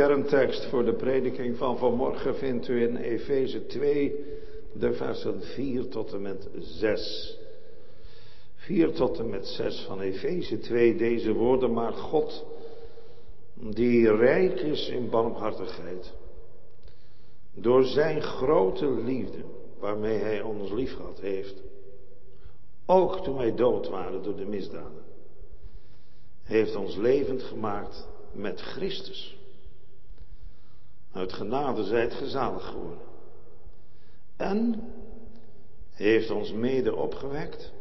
kerntekst voor de prediking van vanmorgen vindt u in Efeze 2, de versen 4 tot en met 6. 4 tot en met 6 van Efeze 2, deze woorden, maar God, die rijk is in barmhartigheid, door zijn grote liefde, waarmee hij ons liefgehad heeft, ook toen wij dood waren door de misdaden, heeft ons levend gemaakt met Christus. Uit genade zijt gezalig geworden. En heeft ons mede opgewekt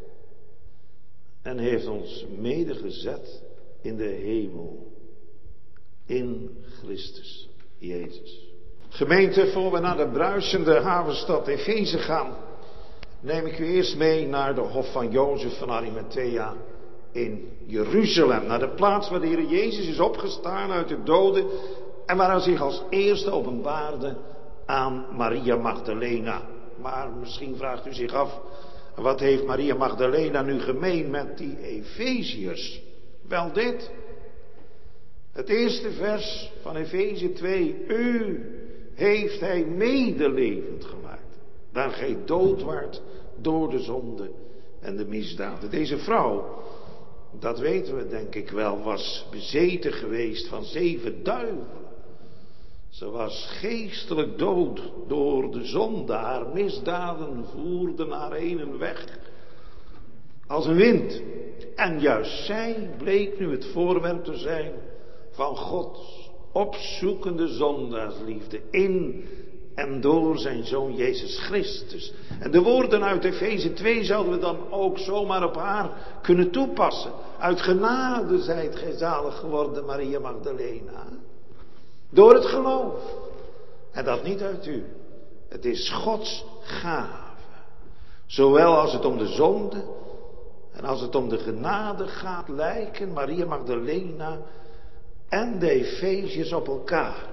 en heeft ons mede gezet in de hemel. In Christus Jezus. Gemeente, voor we naar de bruisende havenstad Efeze gaan, neem ik u eerst mee naar de hof van Jozef van Arimathea in Jeruzalem. Naar de plaats waar de Heer Jezus is opgestaan uit de doden en waar hij zich als eerste openbaarde aan Maria Magdalena. Maar misschien vraagt u zich af, wat heeft Maria Magdalena nu gemeen met die Efeziërs? Wel dit. Het eerste vers van Efeze 2. U heeft hij medelevend gemaakt. Daar gij dood waart door de zonde en de misdaden. Deze vrouw, dat weten we denk ik wel, was bezeten geweest van zeven duivelen. Ze was geestelijk dood door de zonde. Haar misdaden voerden haar heen en weg. Als een wind. En juist zij bleek nu het voorwerp te zijn van Gods opzoekende zondaarsliefde in en door zijn zoon Jezus Christus. En de woorden uit Efeze 2 zouden we dan ook zomaar op haar kunnen toepassen. Uit genade zijt gij zalig geworden, Maria Magdalena. Door het geloof. En dat niet uit u. Het is Gods gave. Zowel als het om de zonde en als het om de genade gaat, lijken Maria Magdalena en de Efeziërs op elkaar.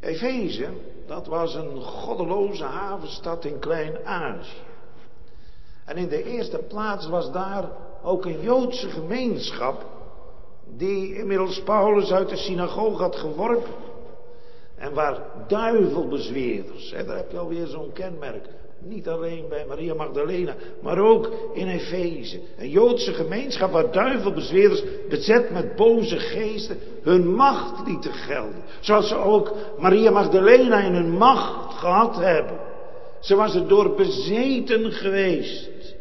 Efeze, dat was een goddeloze havenstad in Klein-Azië. En in de eerste plaats was daar ook een Joodse gemeenschap die inmiddels Paulus uit de synagoge had geworpen. En waar duivelbezweerders, en daar heb je alweer zo'n kenmerk, niet alleen bij Maria Magdalena, maar ook in Efeze. Een Joodse gemeenschap waar duivelbezweerders bezet met boze geesten hun macht lieten gelden. Zoals ze ook Maria Magdalena in hun macht gehad hebben. Ze was er door bezeten geweest.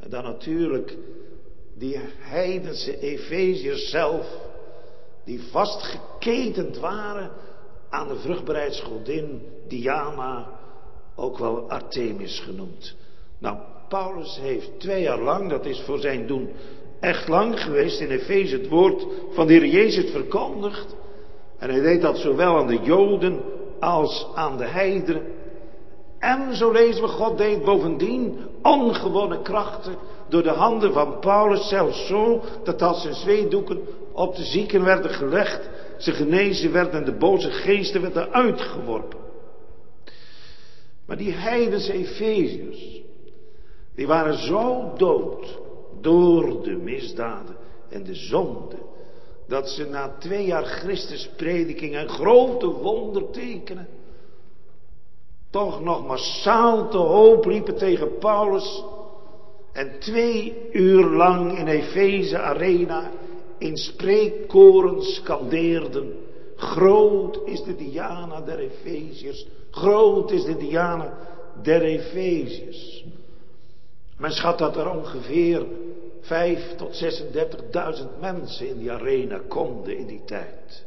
En dan natuurlijk die heidense Efeziërs zelf, die vastgeketend waren aan de vruchtbaarheidsgodin Diana, ook wel Artemis genoemd. Nou, Paulus heeft twee jaar lang, dat is voor zijn doen echt lang geweest, in Efeze het woord van de Heer Jezus verkondigd. En hij deed dat zowel aan de Joden als aan de heidenen. En zo lezen we, God deed bovendien ongewone krachten door de handen van Paulus, zelfs zo dat als zijn zweedoeken op de zieken werden gelegd, ze genezen werden en de boze geesten werden uitgeworpen. Maar die heidense Efeziërs, die waren zo dood door de misdaden en de zonde, dat ze na twee jaar Christus prediking en grote wondertekenen toch nog massaal te hoop liepen tegen Paulus en twee uur lang in Efeze Arena in spreekkoren skandeerden. Groot is de Diana der Efeziërs. Groot is de Diana der Efeziërs. Men schat dat er ongeveer 5 tot 36.000 mensen in die arena konden in die tijd.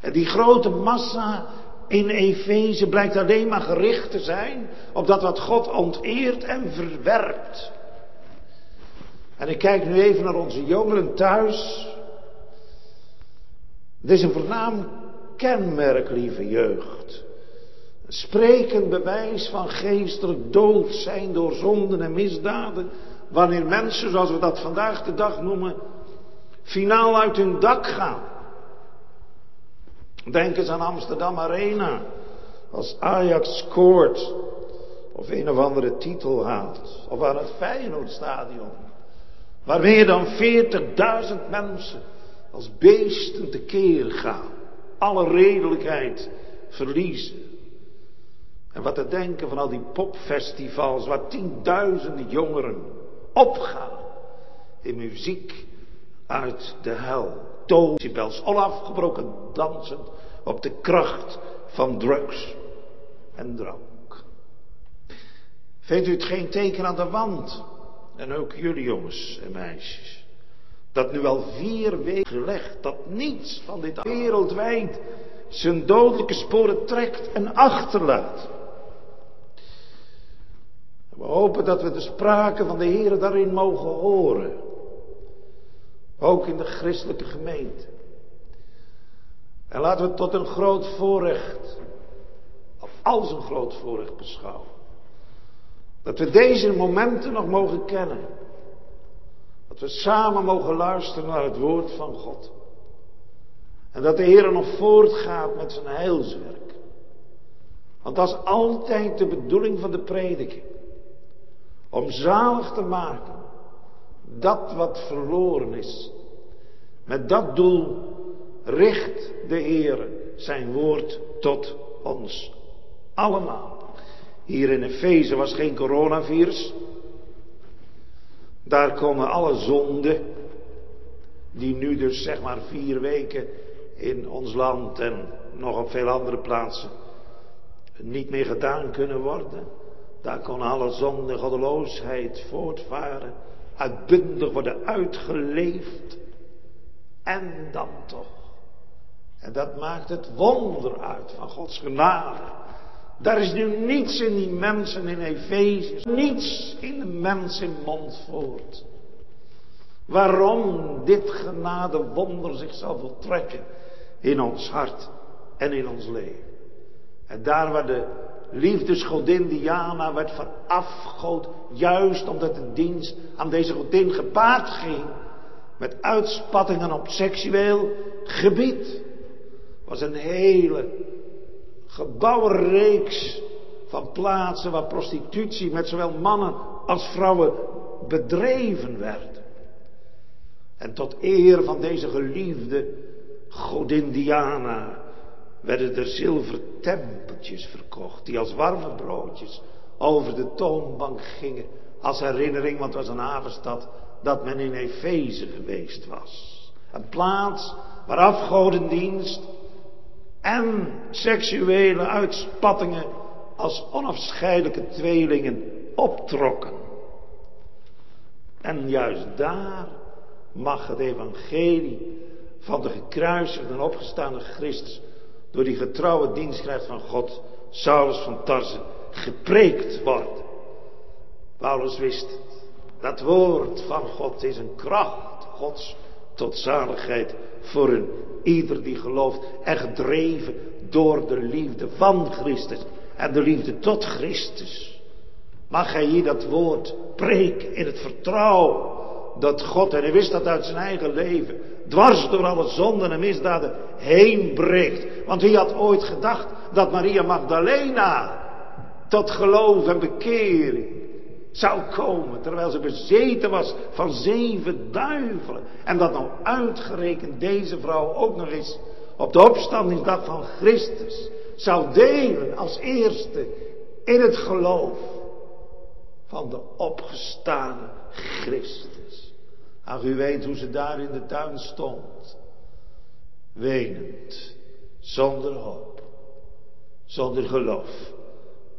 En die grote massa in Efeze blijkt alleen maar gericht te zijn op dat wat God onteert en verwerpt. En ik kijk nu even naar onze jongeren thuis. Het is een voornaam kenmerk, lieve jeugd. Een sprekend bewijs van geestelijk dood zijn door zonden en misdaden. Wanneer mensen, zoals we dat vandaag de dag noemen, finaal uit hun dak gaan. Denk eens aan Amsterdam Arena. Als Ajax scoort. Of een of andere titel haalt. Of aan het Feyenoordstadion. Waar meer dan 40.000 mensen als beesten tekeer gaan. alle redelijkheid verliezen. En wat te denken van al die popfestivals waar tienduizenden jongeren opgaan in muziek uit de hel. Decibels, onafgebroken dansend op de kracht van drugs en drank. Vindt u het geen teken aan de wand? En ook jullie jongens en meisjes. Dat nu al vier weken gelegd dat niets van dit wereldwijd zijn dodelijke sporen trekt en achterlaat. We hopen dat we de sprake van de Heer daarin mogen horen. Ook in de christelijke gemeente. En laten we tot een groot voorrecht, of als een groot voorrecht beschouwen. Dat we deze momenten nog mogen kennen. Dat we samen mogen luisteren naar het woord van God. En dat de Heer nog voortgaat met zijn heilswerk. Want dat is altijd de bedoeling van de prediking. Om zalig te maken. Dat wat verloren is. Met dat doel richt de Heer zijn woord tot ons allemaal. Hier in Efeze was geen coronavirus. Daar komen alle zonden, die nu dus zeg maar vier weken in ons land en nog op veel andere plaatsen niet meer gedaan kunnen worden. Daar kon alle zonde, goddeloosheid voortvaren, uitbundig worden uitgeleefd. En dan toch. En dat maakt het wonder uit van Gods genade. Daar is nu niets in die mensen in Efeze, niets in de mens in Montfort. Waarom dit genade wonder zich zal voltrekken in ons hart en in ons leven. En daar waar de liefdesgodin Diana werd verafgood, juist omdat de dienst aan deze godin gepaard ging met uitspattingen op seksueel gebied, was een hele gebouwenreeks van plaatsen waar prostitutie met zowel mannen als vrouwen bedreven werd. En tot eer van deze geliefde godin Diana werden er zilvertempeltjes verkocht, die als warme broodjes over de toonbank gingen, als herinnering, want het was een havenstad, dat men in Efeze geweest was. Een plaats waar afgodendienst en seksuele uitspattingen als onafscheidelijke tweelingen optrokken. En juist daar mag het evangelie van de gekruisigde en opgestaande Christus door die getrouwe dienstknecht van God, Saulus van Tarsen, gepreekt worden. Paulus wist. Dat woord van God is een kracht Gods tot zaligheid voor een ieder die gelooft en gedreven door de liefde van Christus en de liefde tot Christus. Mag hij hier dat woord preken in het vertrouwen dat God, en hij wist dat uit zijn eigen leven, dwars door alle zonden en misdaden heen breekt. Want wie had ooit gedacht dat Maria Magdalena tot geloof en bekering zou komen, terwijl ze bezeten was van zeven duivelen. En dat nou uitgerekend deze vrouw ook nog eens op de opstandingsdag van Christus zou delen als eerste in het geloof van de opgestane Christus. Ach, u weet hoe ze daar in de tuin stond. Wenend, zonder hoop, zonder geloof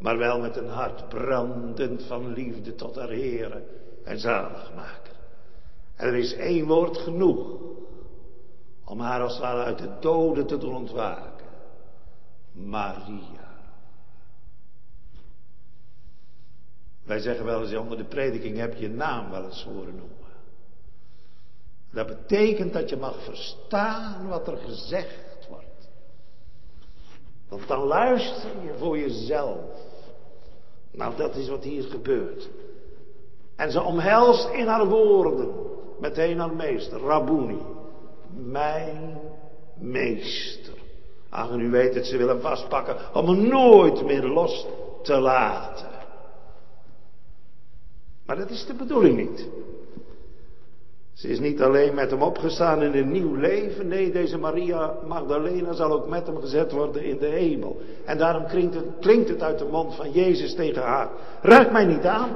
maar wel met een hart brandend van liefde tot haar Heere en zaligmaker. En er is één woord genoeg om haar als het ware uit de doden te doen ontwaken. Maria. Wij zeggen wel eens onder de prediking heb je naam wel eens horen noemen. Dat betekent dat je mag verstaan wat er gezegd wordt. Want dan luister je voor jezelf. Nou, dat is wat hier gebeurt. En ze omhelst in haar woorden meteen haar meester, Rabuni. Mijn meester. Ach, en u weet het, ze willen vastpakken om hem nooit meer los te laten. Maar dat is de bedoeling niet. Ze is niet alleen met hem opgestaan in een nieuw leven. Nee, deze Maria Magdalena zal ook met hem gezet worden in de hemel. En daarom klinkt het, het uit de mond van Jezus tegen haar. Raak mij niet aan.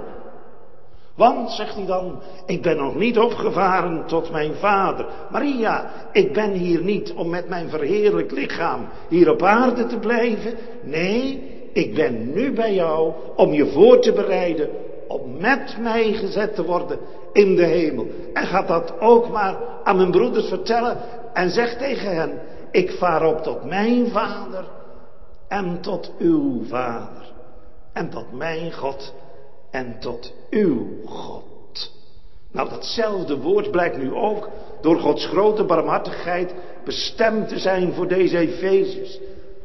Want, zegt hij dan, ik ben nog niet opgevaren tot mijn vader. Maria, ik ben hier niet om met mijn verheerlijk lichaam hier op aarde te blijven. Nee, ik ben nu bij jou om je voor te bereiden om met mij gezet te worden in de hemel. En gaat dat ook maar aan mijn broeders vertellen en zeg tegen hen, ik vaar op tot mijn vader en tot uw vader en tot mijn God en tot uw God. Nou, datzelfde woord blijkt nu ook door Gods grote barmhartigheid bestemd te zijn voor deze Efeziërs.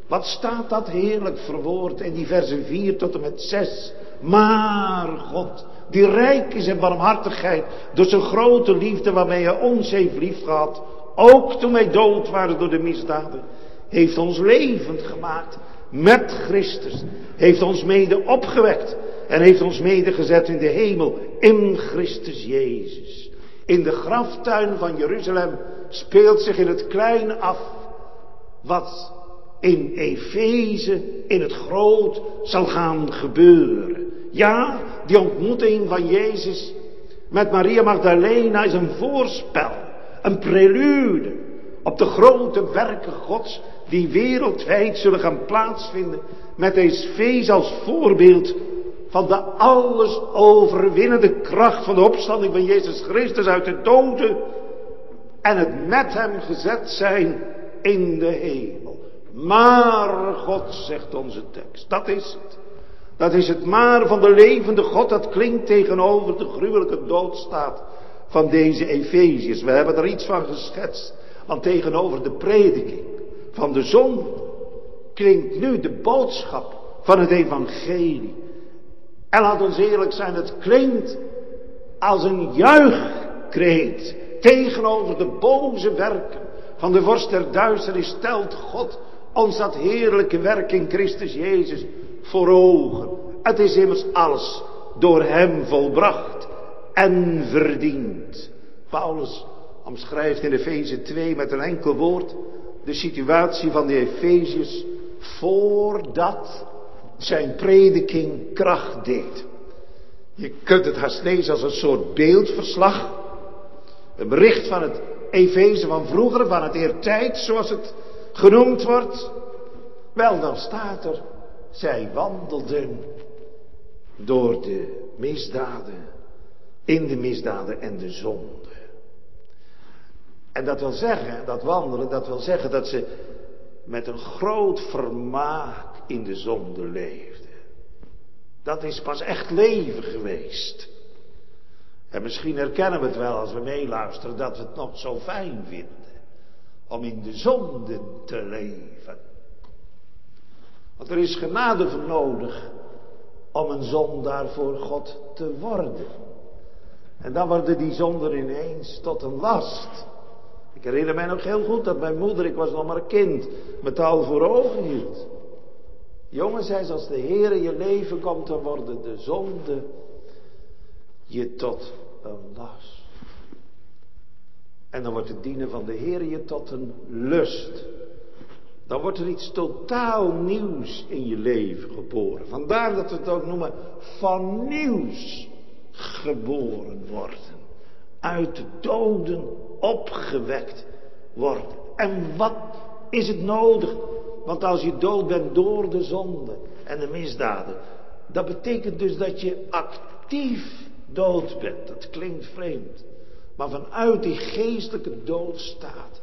Wat staat dat heerlijk verwoord in die versen 4 tot en met 6. Maar God, die rijk is in barmhartigheid, door zijn grote liefde waarmee hij ons heeft liefgehad, ook toen wij dood waren door de misdaden, heeft ons levend gemaakt met Christus, heeft ons mede opgewekt en heeft ons mede gezet in de hemel in Christus Jezus. In de graftuin van Jeruzalem speelt zich in het klein af wat in Efeze in het groot zal gaan gebeuren. Ja, die ontmoeting van Jezus met Maria Magdalena is een voorspel, een prelude op de grote werken Gods die wereldwijd zullen gaan plaatsvinden met deze feest als voorbeeld van de alles overwinnende kracht van de opstanding van Jezus Christus uit de doden en het met hem gezet zijn in de hemel. Maar God, zegt onze tekst, dat is het. Dat is het maar van de levende God, dat klinkt tegenover de gruwelijke doodstaat van deze Efeziërs. We hebben er iets van geschetst, want tegenover de prediking van de zon klinkt nu de boodschap van het evangelie. En laat ons eerlijk zijn, het klinkt als een juichkreet tegenover de boze werken van de vorst der duisternis stelt God ons dat heerlijke werk in Christus Jezus voor ogen. Het is immers alles door hem volbracht en verdiend. Paulus omschrijft in Efeze 2 met een enkel woord de situatie van de Efeziërs voordat zijn prediking kracht deed. Je kunt het haast lezen als een soort beeldverslag. Een bericht van het Efeze van vroeger, van het eertijd, zoals het genoemd wordt. Wel, dan staat er, zij wandelden door de misdaden, in de misdaden en de zonde. En dat wil zeggen, dat wandelen, dat wil zeggen dat ze met een groot vermaak in de zonde leefden. Dat is pas echt leven geweest. En misschien herkennen we het wel als we meeluisteren dat we het nog zo fijn vinden om in de zonde te leven. Want er is genade voor nodig om een zondaar voor God te worden. En dan worden die zonden ineens tot een last. Ik herinner mij nog heel goed dat mijn moeder, ik was nog maar een kind, me taal voor ogen hield. Jongen, zei ze, als de Heer in je leven komt, dan worden de zonde je tot een last. En dan wordt het dienen van de Heer je tot een lust. Dan wordt er iets totaal nieuws in je leven geboren. Vandaar dat we het ook noemen van nieuws geboren worden. Uit de doden opgewekt worden. En wat is het nodig? Want als je dood bent door de zonde en de misdaden, dat betekent dus dat je actief dood bent. Dat klinkt vreemd. Maar vanuit die geestelijke doodstaat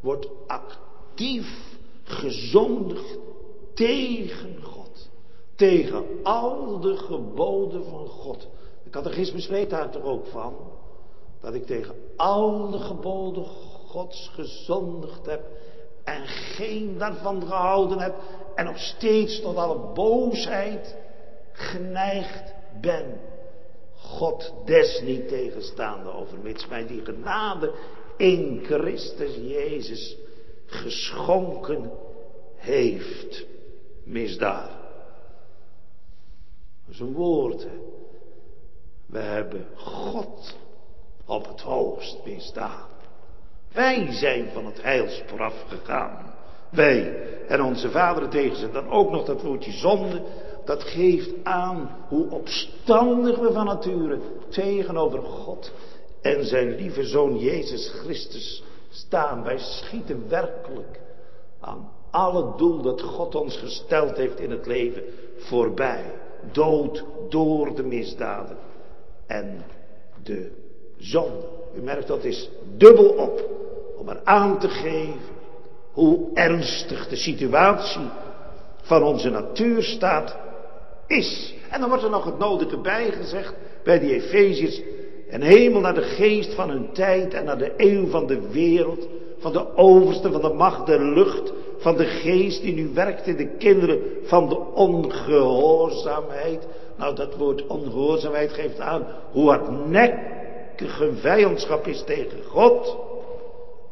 wordt actief gezondigd tegen God. Tegen al de geboden van God. De catechismus weet daar toch ook van. Dat ik tegen al de geboden Gods gezondigd heb. En geen daarvan gehouden heb. En nog steeds tot alle boosheid geneigd ben. God des tegenstaande overmits mij die genade in Christus Jezus geschonken heeft. Misdaad. Dat is een? We hebben God op het hoogst misdaan. Wij zijn van het heilspoor afgegaan. Wij en onze vaderen tegen ze. Dan ook nog dat woordje zonde. Dat geeft aan hoe opstandig we van nature tegenover God en zijn lieve zoon Jezus Christus staan. Wij schieten werkelijk aan alle doel dat God ons gesteld heeft in het leven voorbij. Dood door de misdaden en de zonde. U merkt dat is dubbel op om er aan te geven hoe ernstig de situatie van onze natuurstaat is. En dan wordt er nog het nodige bijgezegd bij die Efeziërs. En hemel naar de geest van hun tijd en naar de eeuw van de wereld. Van de overste, van de macht der lucht. Van de geest die nu werkt in de kinderen van de ongehoorzaamheid. Nou, dat woord ongehoorzaamheid geeft aan hoe hardnekkige vijandschap is tegen God.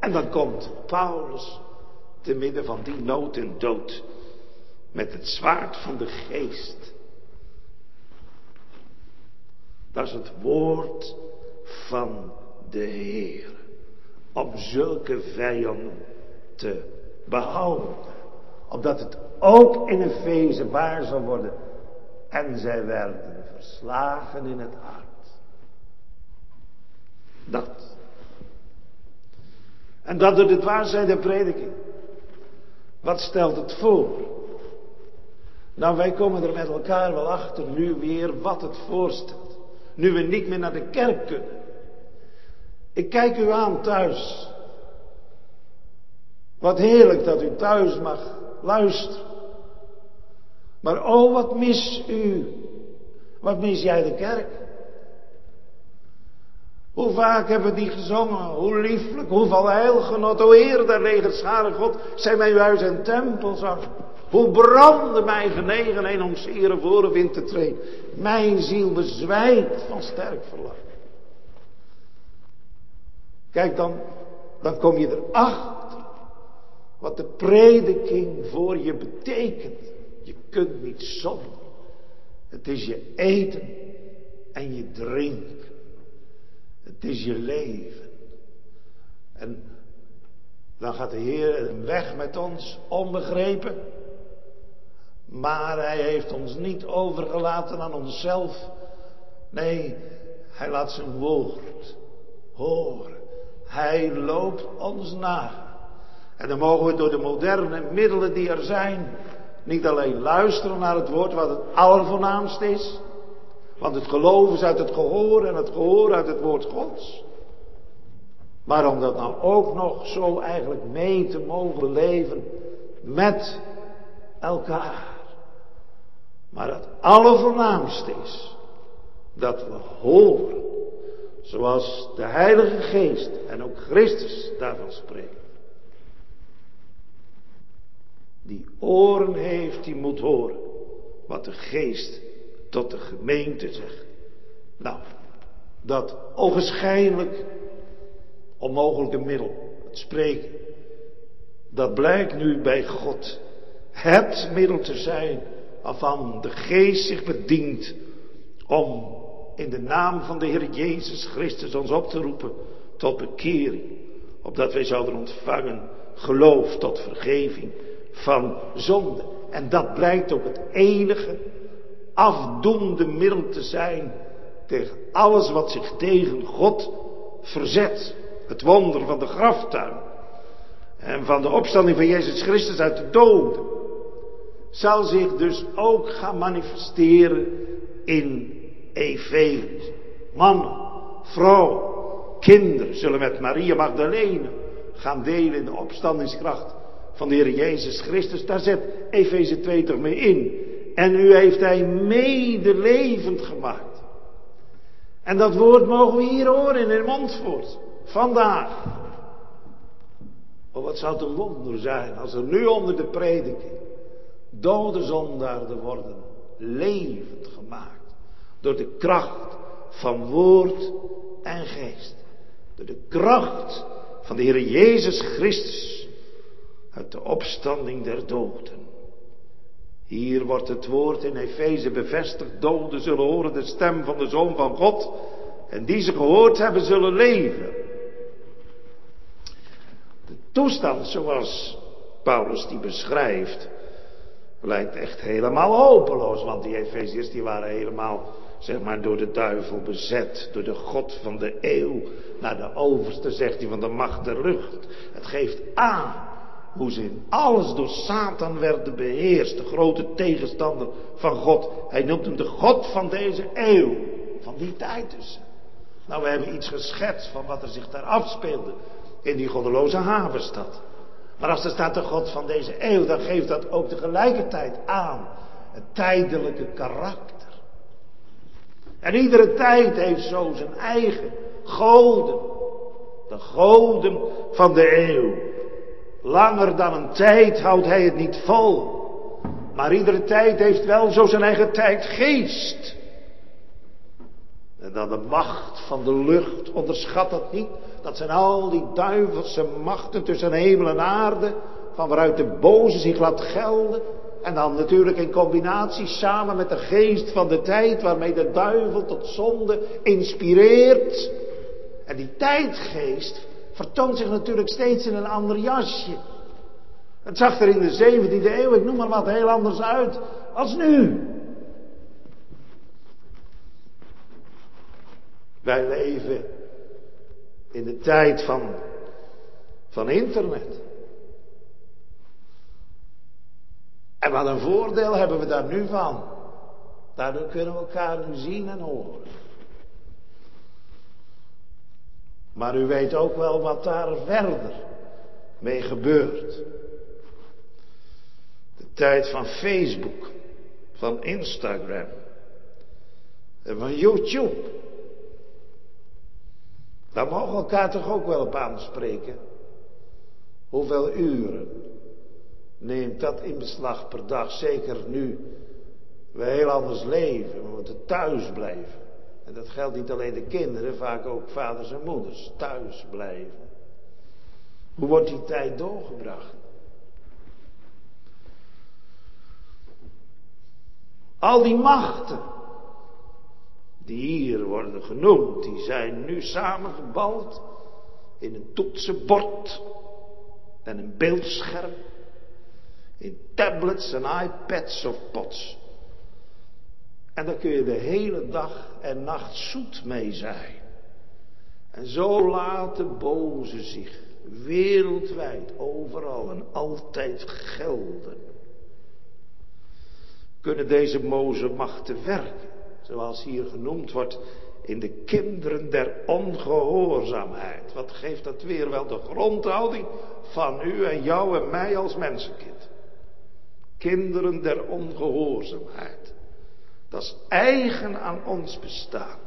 En dan komt Paulus te midden van die nood en dood. Met het zwaard van de geest. Dat is het woord van de Heer. Om zulke vijanden te behouden. Opdat het ook in Efeze waar zal worden. En zij werden verslagen in het hart. Dat. En dat door het waarzijn der prediking. Wat stelt het voor? Nou, wij komen er met elkaar wel achter nu weer wat het voorstelt. Nu we niet meer naar de kerk kunnen. Ik kijk u aan thuis. Wat heerlijk dat u thuis mag luisteren. Maar oh, wat mis u? Wat mis jij de kerk? Hoe vaak hebben we die gezongen? Hoe lieflijk, hoeveel heilgenot, o Heer der legers, God, zijn mijn huis en tempelzang. Hoe brandde mijn genegenheid om zere voor in te treden. Mijn ziel bezwijkt van sterk verlangen. Kijk dan, dan kom je erachter wat de prediking voor je betekent. Je kunt niet zonder. Het is je eten en je drinken. Het is je leven. En dan gaat de Heer weg met ons, onbegrepen. Maar hij heeft ons niet overgelaten aan onszelf. Nee, hij laat zijn woord horen. Hij loopt ons na. En dan mogen we door de moderne middelen die er zijn, niet alleen luisteren naar het woord wat het allervoornaamste is. Want het geloof is uit het gehoor en het gehoor uit het woord Gods. Maar om dat nou ook nog zo eigenlijk mee te mogen leven met elkaar. Maar het allervoornaamste is dat we horen, zoals de Heilige Geest en ook Christus daarvan spreekt. Die oren heeft, die moet horen wat de Geest tot de gemeente zegt. Nou, dat onwaarschijnlijk onmogelijke middel, het spreken, dat blijkt nu bij God het middel te zijn waarvan de geest zich bedient om in de naam van de Heer Jezus Christus ons op te roepen tot bekering, opdat wij zouden ontvangen geloof tot vergeving van zonde. En dat blijkt ook het enige afdoende middel te zijn tegen alles wat zich tegen God verzet. Het wonder van de graftuin en van de opstanding van Jezus Christus uit de doden zal zich dus ook gaan manifesteren in Efeze. Mannen, vrouwen, kinderen zullen met Maria Magdalene gaan delen in de opstandingskracht van de Heer Jezus Christus. Daar zet Efeze 2 toch mee in. En u heeft hij medelevend gemaakt. En dat woord mogen we hier horen in Montfort. Vandaag. Oh, wat zou het een wonder zijn als er nu onder de prediking dode zondaarden worden levend gemaakt. Door de kracht van woord en geest. Door de kracht van de Heer Jezus Christus uit de opstanding der doden. Hier wordt het woord in Efeze bevestigd. Doden zullen horen de stem van de Zoon van God. en die ze gehoord hebben zullen leven. De toestand zoals Paulus die beschrijft, lijkt echt helemaal hopeloos, want die Efeziërs die waren helemaal, zeg maar, door de duivel bezet, door de God van de eeuw, naar de overste, zegt hij, van de macht der lucht. Het geeft aan hoe ze in alles door Satan werden beheerst, de grote tegenstander van God. Hij noemt hem de God van deze eeuw, van die tijd dus. Nou, we hebben iets geschetst van wat er zich daar afspeelde in die goddeloze havenstad. Maar als er staat de God van deze eeuw, dan geeft dat ook tegelijkertijd aan het tijdelijke karakter. En iedere tijd heeft zo zijn eigen goden. De goden van de eeuw. Langer dan een tijd houdt hij het niet vol. Maar iedere tijd heeft wel zo zijn eigen tijdgeest. En dan de macht van de lucht, onderschat dat niet. Dat zijn al die duivelse machten tussen hemel en aarde, van waaruit de boze zich laat gelden. En dan natuurlijk in combinatie samen met de geest van de tijd, waarmee de duivel tot zonde inspireert. En die tijdgeest vertoont zich natuurlijk steeds in een ander jasje. Het zag er in de 17e eeuw, ik noem maar wat, heel anders uit als nu. Wij leven in de tijd van, van internet. En wat een voordeel hebben we daar nu van. Daardoor kunnen we elkaar nu zien en horen. Maar u weet ook wel wat daar verder mee gebeurt. De tijd van Facebook, van Instagram en van YouTube. Daar mogen we elkaar toch ook wel op aanspreken. Hoeveel uren neemt dat in beslag per dag? Zeker nu we heel anders leven. We moeten thuis blijven. En dat geldt niet alleen de kinderen, vaak ook vaders en moeders. Thuis blijven. Hoe wordt die tijd doorgebracht? Al die machten die hier worden genoemd, die zijn nu samengebald in een toetsenbord en een beeldscherm, in tablets en iPads of pots. En daar kun je de hele dag en nacht zoet mee zijn. En zo laat de boze zich wereldwijd, overal en altijd gelden. Kunnen deze moze machten werken? zoals hier genoemd wordt, in de kinderen der ongehoorzaamheid. Wat geeft dat weer wel de grondhouding van u en jou en mij als mensenkind? Kinderen der ongehoorzaamheid. Dat is eigen aan ons bestaan.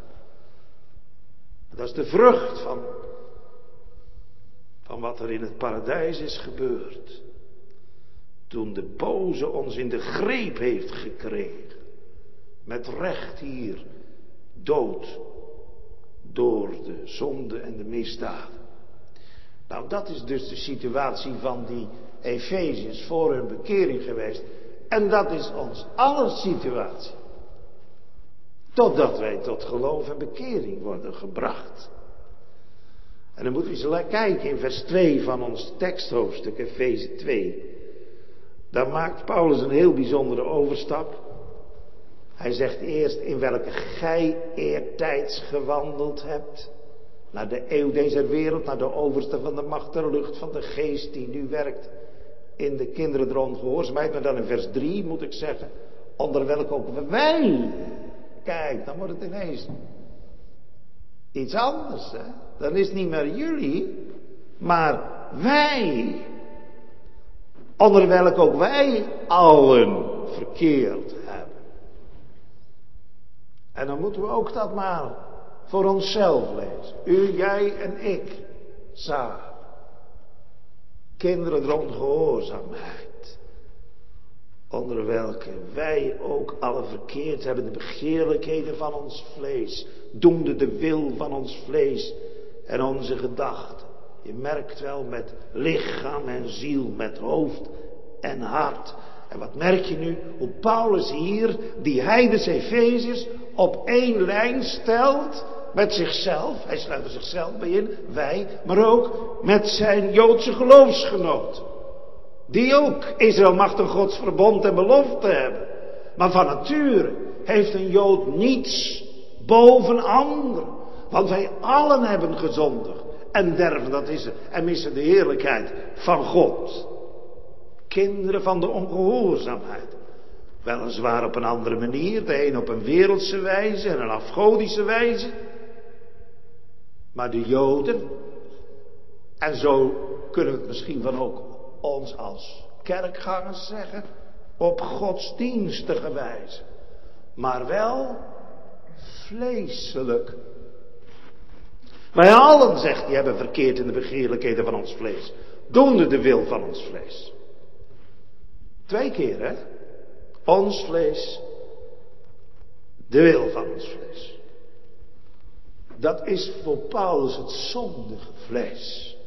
Dat is de vrucht van, van wat er in het paradijs is gebeurd. Toen de boze ons in de greep heeft gekregen. Met recht hier dood door de zonde en de misdaden. Nou, dat is dus de situatie van die Efeziërs voor hun bekering geweest. En dat is ons aller situatie. Totdat wij tot geloof en bekering worden gebracht. En dan moeten we eens kijken in vers 2 van ons teksthoofdstuk, Efeze 2. Daar maakt Paulus een heel bijzondere overstap. Hij zegt eerst in welke gij eertijds gewandeld hebt. Naar de eeuw deze wereld, naar de overste van de macht der lucht, van de geest die nu werkt in de kinderen der ongehoorzaamheid. Maar dan in vers 3 moet ik zeggen, onder welke ook wij. Kijk, dan wordt het ineens iets anders. Hè? Dan is het niet meer jullie, maar wij. Onder welke ook wij allen verkeerd en dan moeten we ook dat maar voor onszelf lezen. U, jij en ik. Samen. Kinderen der ongehoorzaamheid. Onder welke wij ook alle verkeerd hebben. De begeerlijkheden van ons vlees. Doende de wil van ons vlees. En onze gedachten. Je merkt wel met lichaam en ziel. Met hoofd en hart. En wat merk je nu? Hoe Paulus hier die heidense Efeziërs op één lijn stelt met zichzelf, hij sluit er zichzelf bij in, wij, maar ook met zijn Joodse geloofsgenoot. Die ook Israël mag een Gods verbond en belofte hebben. Maar van nature heeft een Jood niets boven anderen. Want wij allen hebben gezondigd en derven, dat is en missen de heerlijkheid van God. Kinderen van de ongehoorzaamheid. Weliswaar op een andere manier, de een op een wereldse wijze en een afgodische wijze. Maar de Joden, en zo kunnen we het misschien van ook ons als kerkgangers zeggen, op godsdienstige wijze. Maar wel vleeselijk. Wij allen, zegt hij, hebben verkeerd in de begeerlijkheden van ons vlees. Doende de wil van ons vlees. Twee keer, hè? Ons vlees, de wil van ons vlees. Dat is voor Paulus het zondige vlees.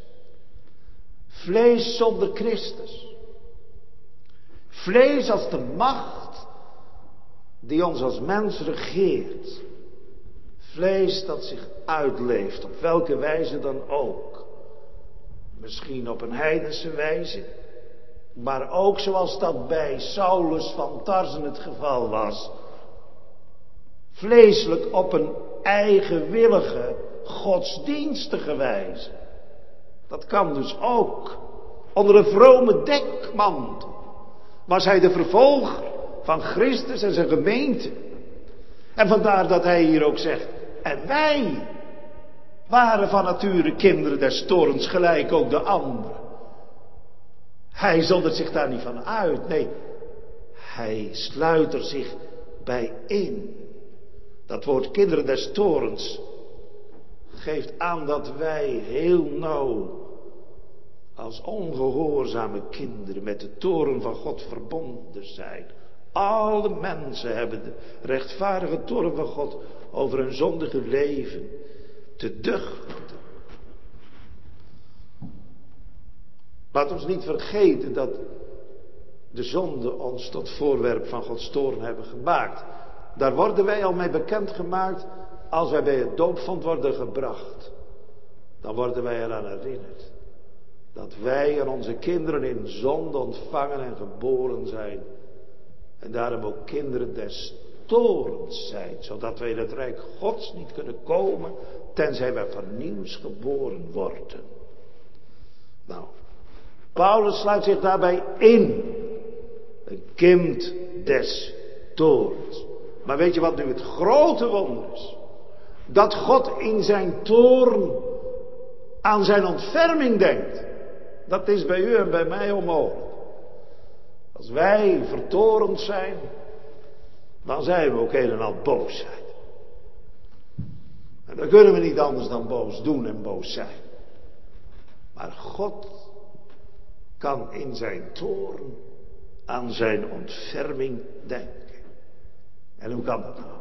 Vlees zonder Christus. Vlees als de macht die ons als mens regeert. Vlees dat zich uitleeft, op welke wijze dan ook. Misschien op een heidense wijze, maar ook zoals dat bij Saulus van Tarsen het geval was. Vleeselijk op een eigenwillige, godsdienstige wijze. Dat kan dus ook. Onder een vrome dekmantel was hij de vervolger van Christus en zijn gemeente. En vandaar dat hij hier ook zegt, en wij waren van nature kinderen des torens gelijk ook de anderen. Hij zondert zich daar niet van uit. Nee, hij sluit er zich bij in. Dat woord kinderen des torens geeft aan dat wij heel nauw als ongehoorzame kinderen met de toren van God verbonden zijn. Alle mensen hebben de rechtvaardige toren van God over hun zondige leven te duchten. Laat ons niet vergeten dat de zonde ons tot voorwerp van Gods toorn hebben gemaakt. Daar worden wij al mee bekendgemaakt als wij bij het doopvond worden gebracht. Dan worden wij eraan herinnerd. Dat wij en onze kinderen in zonde ontvangen en geboren zijn. En daarom ook kinderen des torens zijn. Zodat wij in het Rijk Gods niet kunnen komen. Tenzij wij vernieuws geboren worden. Nou, Paulus sluit zich daarbij in. Een kind des torens. Maar weet je wat nu het grote wonder is? Dat God in zijn toorn aan zijn ontferming denkt. Dat is bij u en bij mij onmogelijk. Als wij vertorend zijn, dan zijn we ook een en al boosheid. En dan kunnen we niet anders dan boos doen en boos zijn. Maar God kan in zijn toorn aan zijn ontferming denken. En hoe kan dat nou?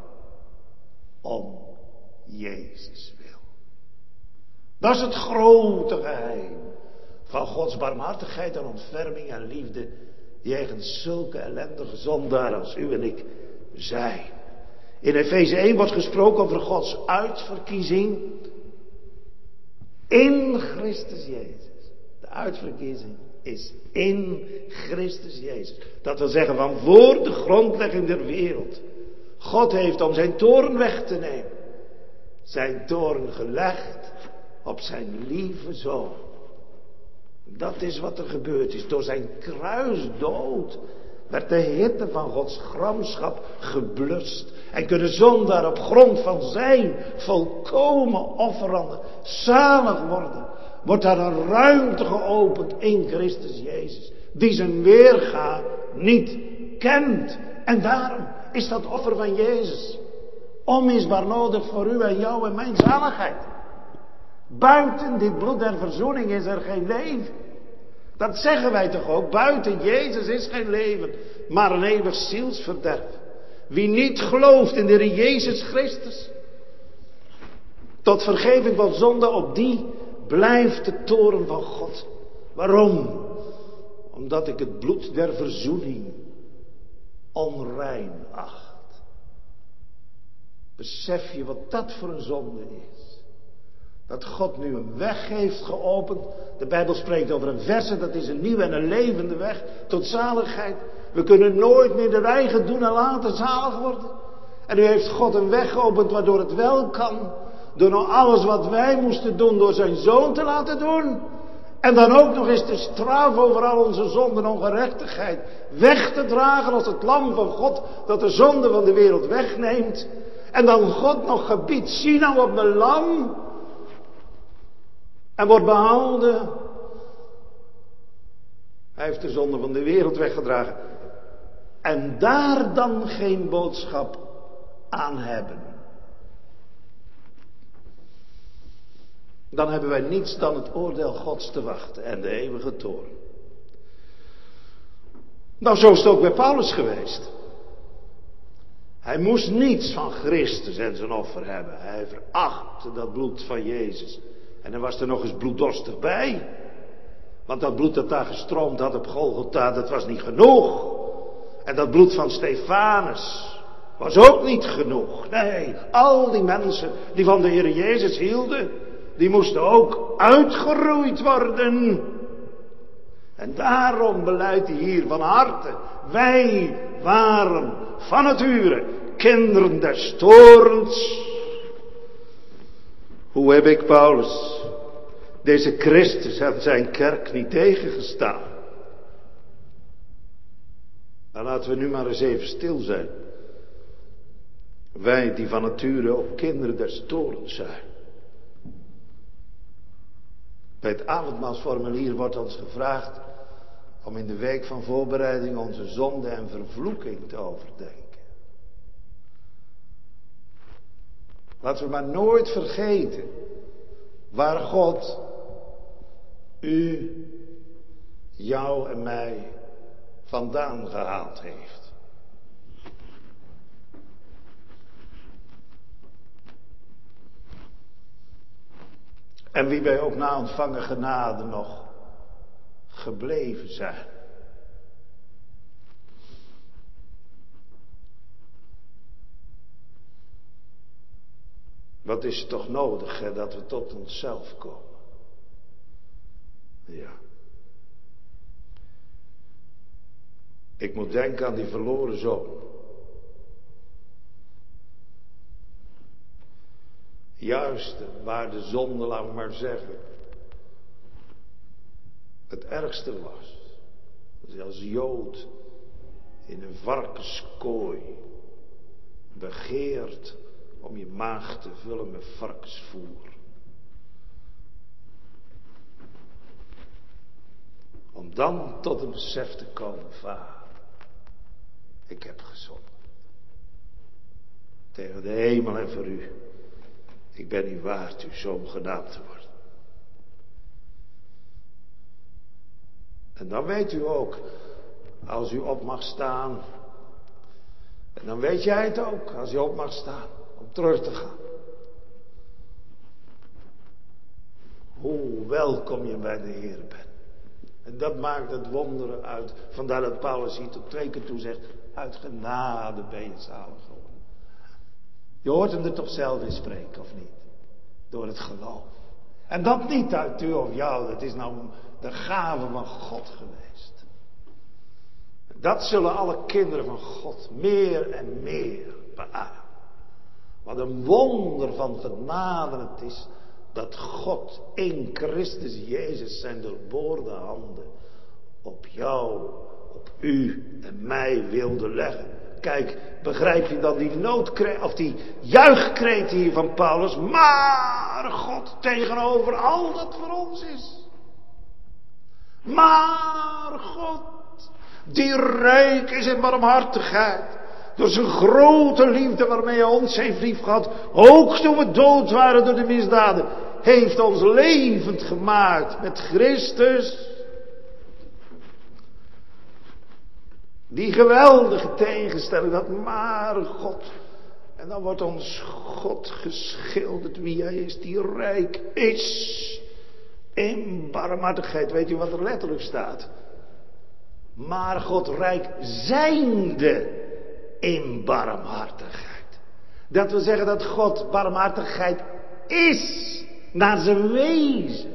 Om Jezus wil. Dat is het grote geheim van Gods barmhartigheid en ontferming en liefde jegens zulke ellendige zondaren als u en ik zijn. In Efeze 1 wordt gesproken over Gods uitverkiezing in Christus Jezus. De uitverkiezing is in Christus Jezus. Dat wil zeggen van voor de grondlegging der wereld. God heeft om zijn toren weg te nemen. Zijn toren gelegd op zijn lieve zoon. Dat is wat er gebeurd is. Door zijn kruisdood werd de hitte van Gods gramschap geblust. En kunnen zondaar op grond van zijn volkomen offeranden zalig worden. Wordt daar een ruimte geopend in Christus Jezus. Die zijn weerga niet kent. En daarom is dat offer van Jezus onmisbaar nodig voor u en jou en mijn zaligheid. Buiten dit bloed der verzoening is er geen leven. Dat zeggen wij toch ook. Buiten Jezus is geen leven, maar een eeuwig zielsverderf. Wie niet gelooft in de Heer Jezus Christus, tot vergeving van zonde, op die blijft de toren van God. Waarom? Omdat ik het bloed der verzoening onrein acht. Besef je wat dat voor een zonde is? Dat God nu een weg heeft geopend. De Bijbel spreekt over een verse, dat is een nieuwe en een levende weg tot zaligheid. We kunnen nooit meer de eigen doen en laten zalig worden. En nu heeft God een weg geopend waardoor het wel kan. Door nou alles wat wij moesten doen, door zijn zoon te laten doen. En dan ook nog eens de straf over al onze zonden en ongerechtigheid weg te dragen als het lam van God dat de zonde van de wereld wegneemt. En dan God nog gebiedt, zie nou op mijn lam. En wordt behouden. Hij heeft de zonde van de wereld weggedragen. En daar dan geen boodschap aan hebben. Dan hebben wij niets dan het oordeel Gods te wachten en de eeuwige toorn. Nou, zo is het ook bij Paulus geweest. Hij moest niets van Christus en zijn offer hebben. Hij verachtte dat bloed van Jezus. En er was er nog eens bloeddorstig bij. Want dat bloed dat daar gestroomd had op Golgotha, dat was niet genoeg. En dat bloed van Stefanus was ook niet genoeg. Nee, al die mensen die van de Heer Jezus hielden, die moesten ook uitgeroeid worden. En daarom beleidt hij hier van harte, wij waren van nature kinderen des torens. Hoe heb ik Paulus, deze Christus en zijn kerk niet tegengestaan? Dan laten we nu maar eens even stil zijn. Wij die van nature ook kinderen des torens zijn. Bij het avondmaalsformulier wordt ons gevraagd om in de week van voorbereiding onze zonde en vervloeking te overdenken. Laten we maar nooit vergeten waar God u, jou en mij vandaan gehaald heeft. En wie wij ook na ontvangen genade nog gebleven zijn. Wat is toch nodig dat we tot onszelf komen? Ja. Ik moet denken aan die verloren zoon. Juist waar de zonde, laat maar zeggen, het ergste was. Als Jood in een varkenskooi begeert om je maag te vullen met varkensvoer. Om dan tot een besef te komen, vader, ik heb gezondigd. Tegen de hemel en voor u. Ik ben niet waard uw zoon gedaan te worden. En dan weet u ook, als u op mag staan, en dan weet jij het ook, als u op mag staan, om terug te gaan. Hoe welkom je bij de Heer bent. En dat maakt het wonderen uit. Vandaar dat Paulus hier tot twee keer toe zegt, uit genade ben je zalig. Je hoort hem er toch zelf in spreken, of niet? Door het geloof. En dat niet uit u of jou, dat is nou de gave van God geweest. Dat zullen alle kinderen van God meer en meer beamen. Wat een wonder van genade het is dat God in Christus Jezus zijn doorboorde handen op jou, op u en mij wilde leggen. Kijk, begrijp je dan die noodkreet, of die juichkreet hier van Paulus, maar God tegenover al dat voor ons is. Maar God, die rijk is in barmhartigheid, door zijn grote liefde waarmee hij ons heeft lief gehad, ook toen we dood waren door de misdaden, heeft ons levend gemaakt met Christus. Die geweldige tegenstelling, dat maar God. En dan wordt ons God geschilderd wie hij is, die rijk is in barmhartigheid. Weet u wat er letterlijk staat? Maar God rijk zijnde in barmhartigheid. Dat wil zeggen dat God barmhartigheid is naar zijn wezen.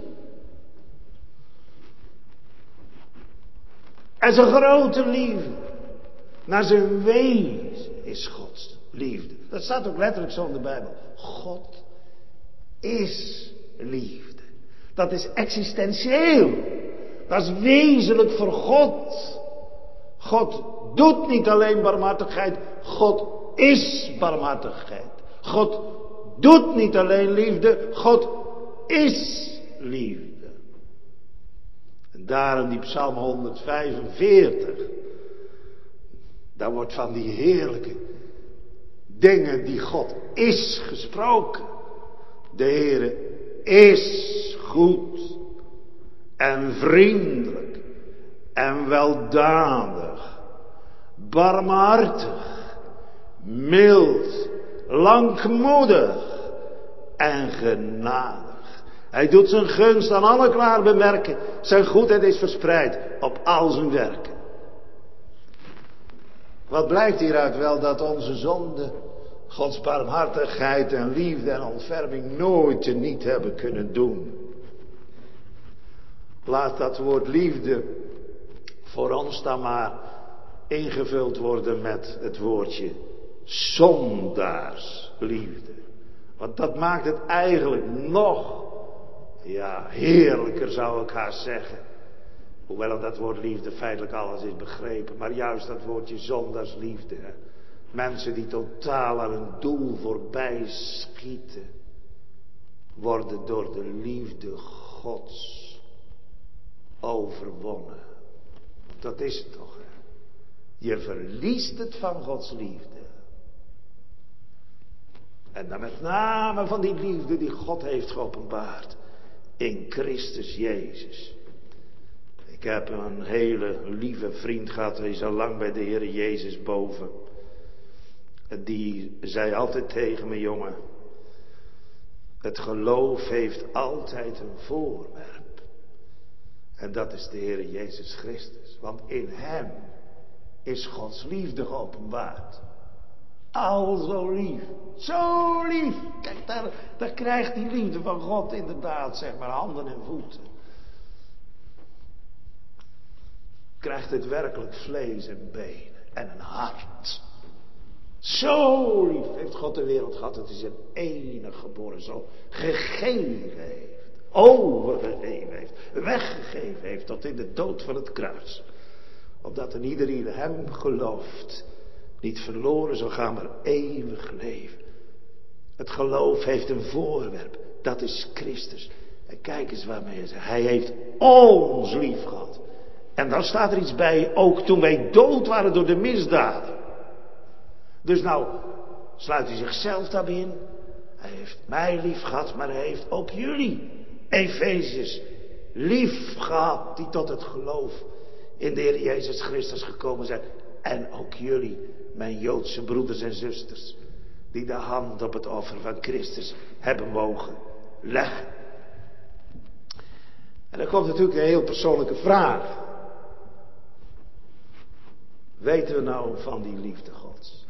En zijn grote liefde naar zijn wezen is Gods liefde. Dat staat ook letterlijk zo in de Bijbel. God is liefde. Dat is existentieel. Dat is wezenlijk voor God. God doet niet alleen barmhartigheid, God is barmhartigheid. God doet niet alleen liefde, God is liefde. En daarom die Psalm 145. Daar wordt van die heerlijke dingen die God is gesproken. De Heere is goed en vriendelijk en weldadig, barmhartig, mild, langmoedig en genadig. Hij doet zijn gunst aan alle klaar bemerken. Zijn goedheid is verspreid op al zijn werken. Wat blijkt hieruit wel dat onze zonde, Gods barmhartigheid en liefde en ontferming nooit niet hebben kunnen doen. Laat dat woord liefde voor ons dan maar ingevuld worden met het woordje zondaarsliefde. Want dat maakt het eigenlijk nog, ja, heerlijker zou ik haast zeggen. Hoewel dat woord liefde feitelijk alles is begrepen. Maar juist dat woordje zondaarsliefde. Hè? Mensen die totaal aan hun doel voorbij schieten. Worden door de liefde Gods overwonnen. Dat is het toch. Hè? Je verliest het van Gods liefde. En dan met name van die liefde die God heeft geopenbaard. In Christus Jezus. Ik heb een hele lieve vriend gehad, hij is al lang bij de Heer Jezus boven. Die zei altijd tegen me, jongen, het geloof heeft altijd een voorwerp. En dat is de Heer Jezus Christus. Want in Hem is Gods liefde geopenbaard. Al zo lief. Zo lief. Kijk, daar, daar krijgt die liefde van God inderdaad, zeg maar, handen en voeten. Krijgt het werkelijk vlees en benen en een hart. Zo lief heeft God de wereld gehad dat hij zijn enige geboren zoon gegeven heeft. Overgegeven heeft. Weggegeven heeft tot in de dood van het kruis. Opdat er ieder in hem gelooft niet verloren zal gaan, maar eeuwig leven. Het geloof heeft een voorwerp, dat is Christus. En kijk eens waarmee hij zegt, hij heeft ons lief gehad. En dan staat er iets bij, ook toen wij dood waren door de misdaden. Dus nou sluit hij zichzelf daarbij in. Hij heeft mij lief gehad, maar hij heeft ook jullie, Efeziërs, lief gehad, die tot het geloof in de Heer Jezus Christus gekomen zijn. En ook jullie, mijn Joodse broeders en zusters, die de hand op het offer van Christus hebben mogen leggen. En dan komt natuurlijk een heel persoonlijke vraag. Weten we nou van die liefde Gods?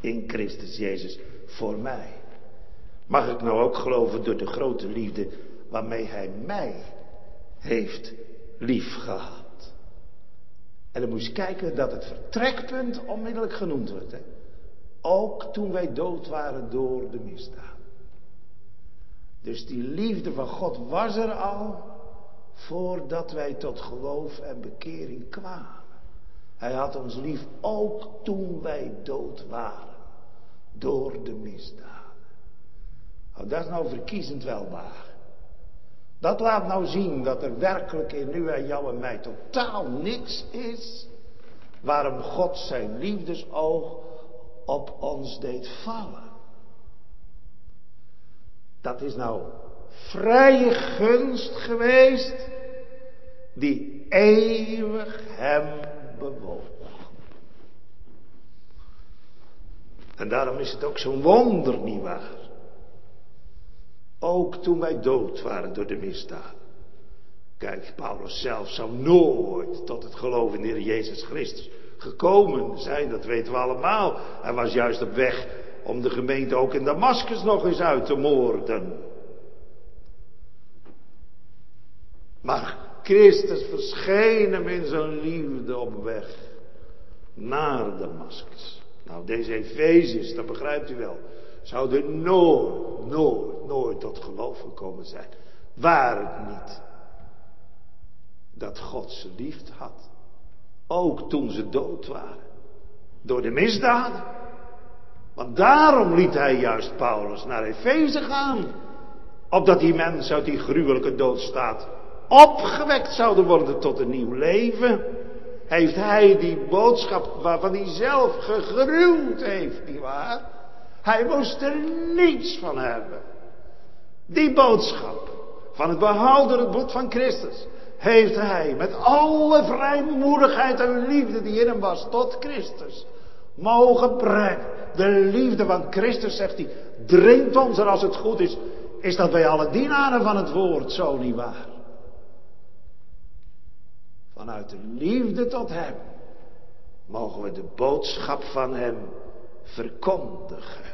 In Christus Jezus voor mij. Mag ik nou ook geloven door de grote liefde waarmee Hij mij heeft lief gehad? En dan moest je kijken dat het vertrekpunt onmiddellijk genoemd wordt. Hè? Ook toen wij dood waren door de misdaad. Dus die liefde van God was er al voordat wij tot geloof en bekering kwamen. Hij had ons lief ook toen wij dood waren door de misdaad. Nou, dat is nou verkiezend welbaar. Dat laat nou zien dat er werkelijk in u en jou en mij totaal niks is waarom God zijn liefdesoog op ons deed vallen. Dat is nou vrije gunst geweest die eeuwig hem bewoog. En daarom is het ook zo'n wonder, nietwaar? Ook toen wij dood waren door de misdaad. Kijk, Paulus zelf zou nooit tot het geloof in de Heer Jezus Christus gekomen zijn. Dat weten we allemaal. Hij was juist op weg om de gemeente ook in Damascus nog eens uit te moorden. Maar Christus verscheen hem in zijn liefde op weg naar Damascus. Nou, deze Efeziërs, dat begrijpt u wel, zouden nooit, nooit, nooit tot geloof gekomen zijn. Waar het niet dat God ze liefde had. Ook toen ze dood waren. Door de misdaden. Want daarom liet hij juist Paulus naar Efeze gaan. Opdat die mensen uit die gruwelijke doodstaat opgewekt zouden worden tot een nieuw leven. Heeft hij die boodschap waarvan hij zelf gegruwd heeft, nietwaar? Hij moest er niets van hebben. Die boodschap van het behoud door het bloed van Christus heeft hij met alle vrijmoedigheid en liefde die in hem was tot Christus mogen brengen. De liefde van Christus, zegt hij, dringt ons er als het goed is, is dat wij alle dienaren van het woord zo niet waar. Vanuit de liefde tot hem mogen we de boodschap van hem verkondigen.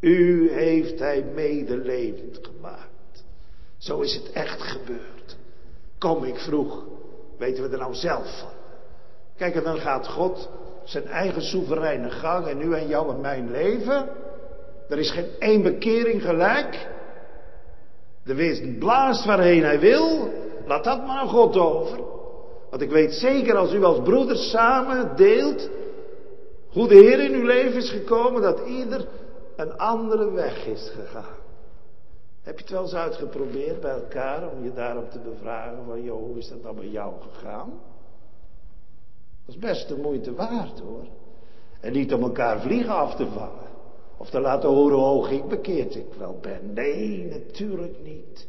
U heeft hij medelevend gemaakt. Zo is het echt gebeurd. Kom, ik vroeg, weten we er nou zelf van? Kijk, en dan gaat God zijn eigen soevereine gang en nu en jou en mijn leven. Er is geen één bekering gelijk. De wind blaast waarheen hij wil. Laat dat maar aan God over. Want ik weet zeker als u als broeders samen deelt hoe de Heer in uw leven is gekomen, dat ieder een andere weg is gegaan. Heb je het wel eens uitgeprobeerd bij elkaar om je daarop te bevragen van, joh, hoe is dat dan bij jou gegaan? Dat is best de moeite waard hoor. En niet om elkaar vliegen af te vangen. Of te laten horen hoe hoog ik bekeerd ik wel ben. Nee, natuurlijk niet.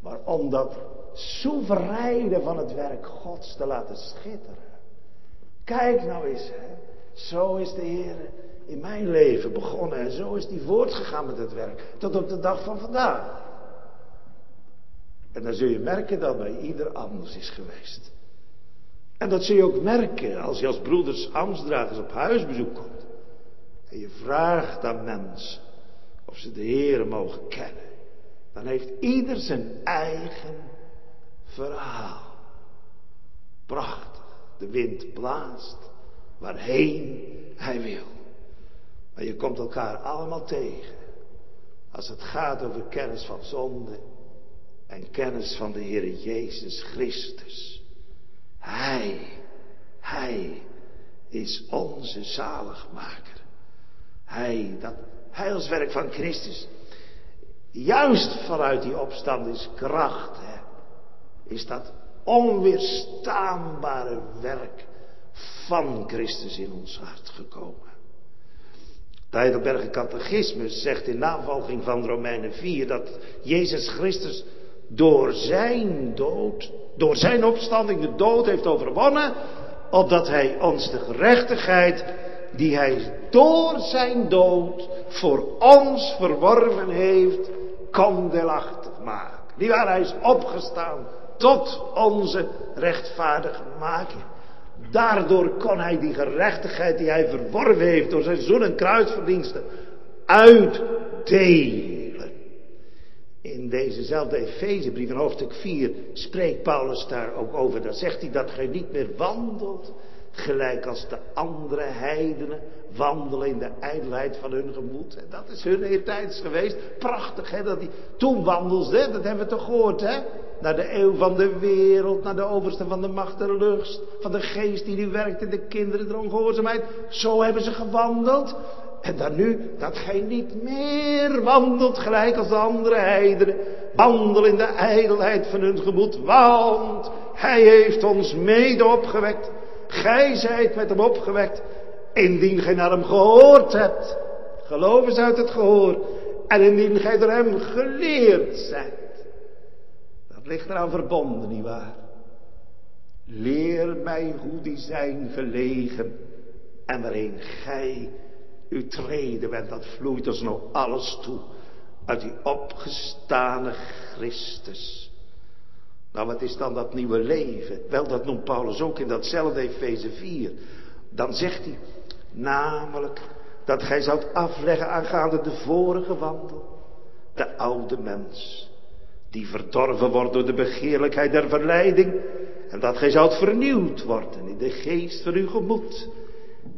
Maar om dat soevereine van het werk Gods te laten schitteren. Kijk nou eens, hè. Zo is de Heer in mijn leven begonnen en zo is hij voortgegaan met het werk. Tot op de dag van vandaag. En dan zul je merken dat bij ieder anders is geweest. En dat zul je ook merken als je als broeders Amstdragers op huisbezoek komt. En je vraagt aan mensen of ze de Heer mogen kennen. Dan heeft ieder zijn eigen verhaal. Prachtig. De wind blaast waarheen hij wil. Maar je komt elkaar allemaal tegen. Als het gaat over kennis van zonde en kennis van de Heer Jezus Christus. Hij, Hij is onze zaligmaker. Hij, dat heilswerk van Christus. Juist vanuit die opstandingskracht is dat onweerstaanbare werk van Christus in ons hart gekomen. De Heidelberger Catechismus zegt in navolging van Romeinen 4 dat Jezus Christus door zijn dood, door zijn opstanding de dood heeft overwonnen, opdat hij ons de gerechtigheid die hij door zijn dood voor ons verworven heeft, kon deelachtig maken. Die waar hij is opgestaan tot onze rechtvaardigmaking. Daardoor kon hij die gerechtigheid die hij verworven heeft door zijn zoon en kruisverdiensten uitdelen. In dezezelfde Efezebrief in hoofdstuk 4 spreekt Paulus daar ook over. Dan zegt hij dat gij niet meer wandelt gelijk als de andere heidenen wandelen in de ijdelheid van hun gemoed. En dat is hun eertijds geweest. Prachtig hè, dat die toen wandelde, dat hebben we toch gehoord hè. Naar de eeuw van de wereld, naar de overste van de macht der lust, van de geest die nu werkt in de kinderen der ongehoorzaamheid. Zo hebben ze gewandeld. En dan nu, dat gij niet meer wandelt gelijk als de andere heidenen. Wandel in de ijdelheid van hun gemoed, want hij heeft ons mede opgewekt. Gij zijt met hem opgewekt, indien gij naar hem gehoord hebt. Geloof eens uit het gehoor. En indien gij door hem geleerd zijt. Dat ligt eraan verbonden, nietwaar? Leer mij hoe die zijn gelegen en waarin gij uw treden bent, dat vloeit ons nog alles toe uit die opgestane Christus. Nou, wat is dan dat nieuwe leven? Wel, dat noemt Paulus ook in datzelfde Efeze 4. Dan zegt hij, namelijk dat gij zoudt afleggen aangaande de vorige wandel. De oude mens, die verdorven wordt door de begeerlijkheid der verleiding. En dat gij zoudt vernieuwd worden in de geest van uw gemoed.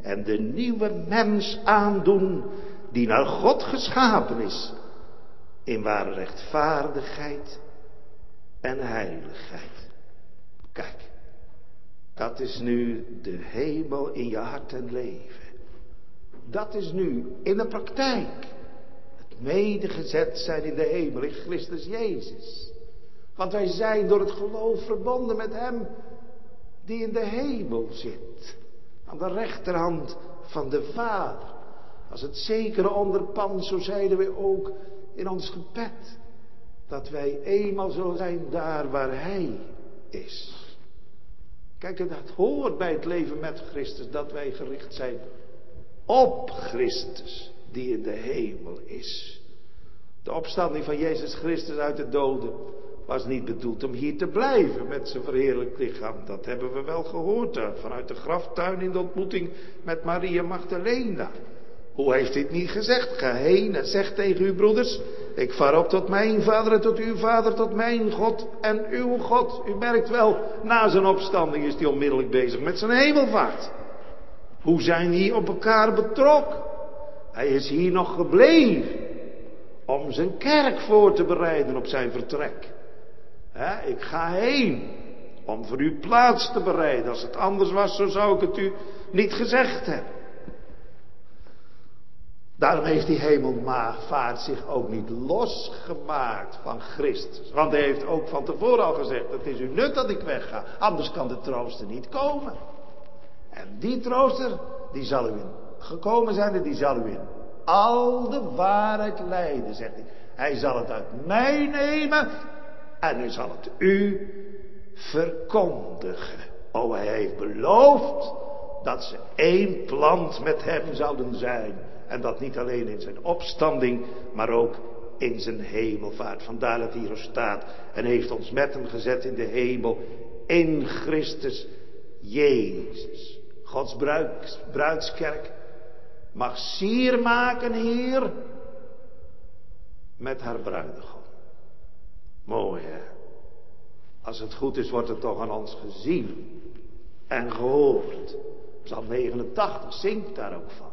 En de nieuwe mens aandoen die naar God geschapen is. In ware rechtvaardigheid en heiligheid. Kijk, dat is nu de hemel in je hart en leven. Dat is nu in de praktijk. Medegezet zijn in de hemel in Christus Jezus. Want wij zijn door het geloof verbonden met Hem die in de hemel zit. Aan de rechterhand van de Vader. Als het zekere onderpand, zo zeiden wij ook in ons gebed. Dat wij eenmaal zullen zijn daar waar Hij is. Kijk, dat hoort bij het leven met Christus, dat wij gericht zijn op Christus, die in de hemel is. De opstanding van Jezus Christus uit de doden was niet bedoeld om hier te blijven met zijn verheerlijk lichaam. Dat hebben we wel gehoord vanuit de graftuin in de ontmoeting met Maria Magdalena. Hoe heeft dit niet gezegd? Ga heen en zeg tegen uw broeders, ik vaar op tot mijn vader en tot uw vader, tot mijn God en uw God. U merkt wel, na zijn opstanding is hij onmiddellijk bezig met zijn hemelvaart. Hoe zijn die op elkaar betrokken? Hij is hier nog gebleven om zijn kerk voor te bereiden op zijn vertrek. ik ga heen om voor u plaats te bereiden. Als het anders was, zo zou ik het u niet gezegd hebben. Daarom heeft die hemelvaart zich ook niet losgemaakt van Christus. Want hij heeft ook van tevoren al gezegd, het is u nut dat ik wegga, anders kan de trooster niet komen. En die trooster, die zal u in gekomen zijn en die zal u in al de waarheid leiden, zegt hij. Hij zal het uit mij nemen en hij zal het u verkondigen. Oh, hij heeft beloofd dat ze één plant met hem zouden zijn. En dat niet alleen in zijn opstanding, maar ook in zijn hemelvaart. Vandaar dat hier staat. En heeft ons met hem gezet in de hemel. In Christus Jezus. Gods bruidskerk mag sier maken hier met haar bruidegom. Mooi hè. Als het goed is, wordt het toch aan ons gezien en gehoord. Psalm 89 zingt daar ook van.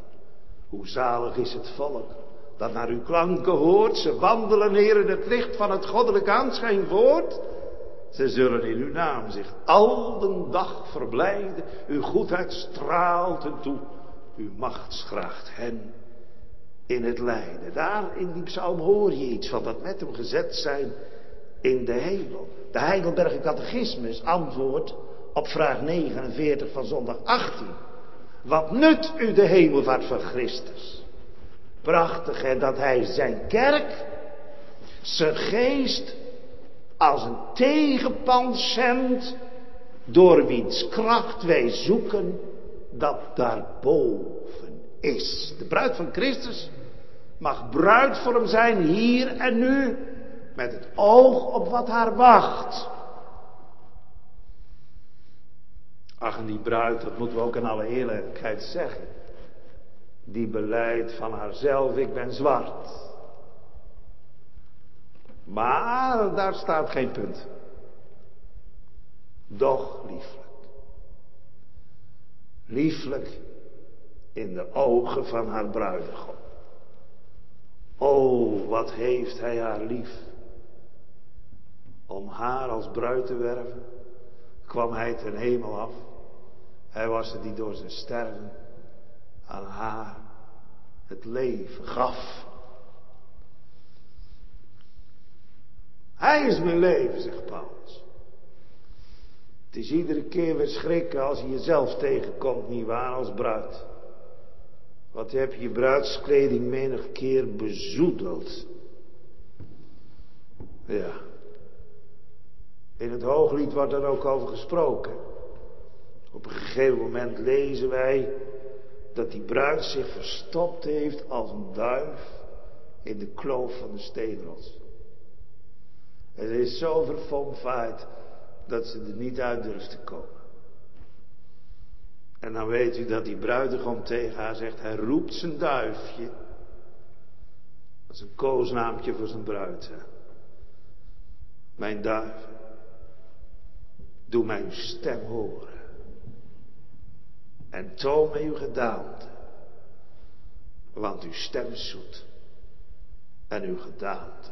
Hoe zalig is het volk dat naar uw klanken hoort. Ze wandelen neer in het licht van het goddelijk aanschijn voort. Ze zullen in uw naam zich al den dag verblijden. Uw goedheid straalt en toe. Macht schraagt hen in het lijden. Daar in die psalm hoor je iets van dat met hem gezet zijn in de hemel. De Heidelberger Catechismus antwoordt op vraag 49 van zondag 18. Wat nut u de hemelvaart van Christus? Prachtig hè, dat hij zijn kerk, zijn geest, als een tegenpand zendt, door wiens kracht wij zoeken dat daarboven is. De bruid van Christus mag bruid voor hem zijn hier en nu, met het oog op wat haar wacht. Ach, en die bruid, dat moeten we ook in alle eerlijkheid zeggen. Die beleidt van haarzelf, ik ben zwart. Maar daar staat geen punt. Doch lieflijk. Lieflijk in de ogen van haar bruidegom. O, wat heeft hij haar lief. Om haar als bruid te werven, kwam hij ten hemel af. Hij was het die door zijn sterven aan haar het leven gaf. Hij is mijn leven, zegt Paulus. Het is iedere keer weer schrikken als je jezelf tegenkomt, niet waar, als bruid. Want je hebt je bruidskleding menig keer bezoedeld. Ja. In het hooglied wordt er ook over gesproken. Op een gegeven moment lezen wij dat die bruid zich verstopt heeft als een duif in de kloof van de steenrots. En ze is zo verfomfaaid dat ze er niet uit durft te komen. En dan weet u dat die bruidegom tegen haar zegt, hij roept zijn duifje. Dat is een koosnaamtje voor zijn bruid. Hè? Mijn duif, doe mijn stem horen. En toon mij uw gedaante. Want uw stem is zoet. En uw gedaante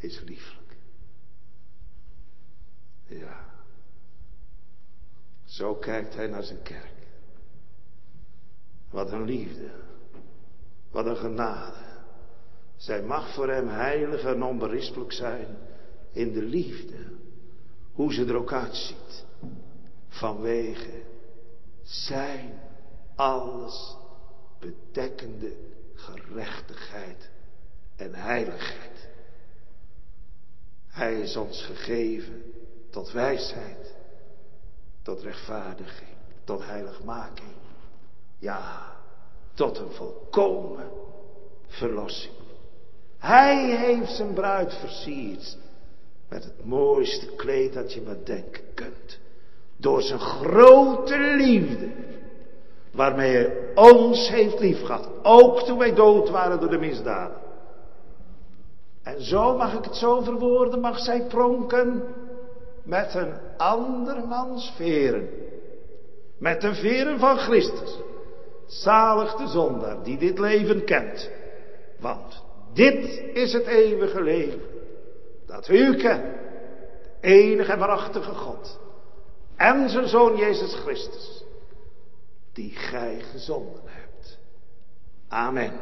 is lieflijk. Ja. Zo kijkt hij naar zijn kerk. Wat een liefde. Wat een genade. Zij mag voor hem heilig en onberispelijk zijn in de liefde. Hoe ze er ook uitziet. Vanwege zijn alles bedekkende gerechtigheid en heiligheid. Hij is ons gegeven tot wijsheid, tot rechtvaardiging, tot heiligmaking. Ja, tot een volkomen verlossing. Hij heeft zijn bruid versierd met het mooiste kleed dat je maar denken kunt. Door zijn grote liefde. Waarmee hij ons heeft liefgehad. Ook toen wij dood waren door de misdaden. En zo mag ik het zo verwoorden, mag zij pronken met een andermans veren. Met de veren van Christus. Zalig de zondaar die dit leven kent. Want dit is het eeuwige leven. Dat u kent. De enige en waarachtige God en zijn zoon Jezus Christus, die gij gezonden hebt. Amen.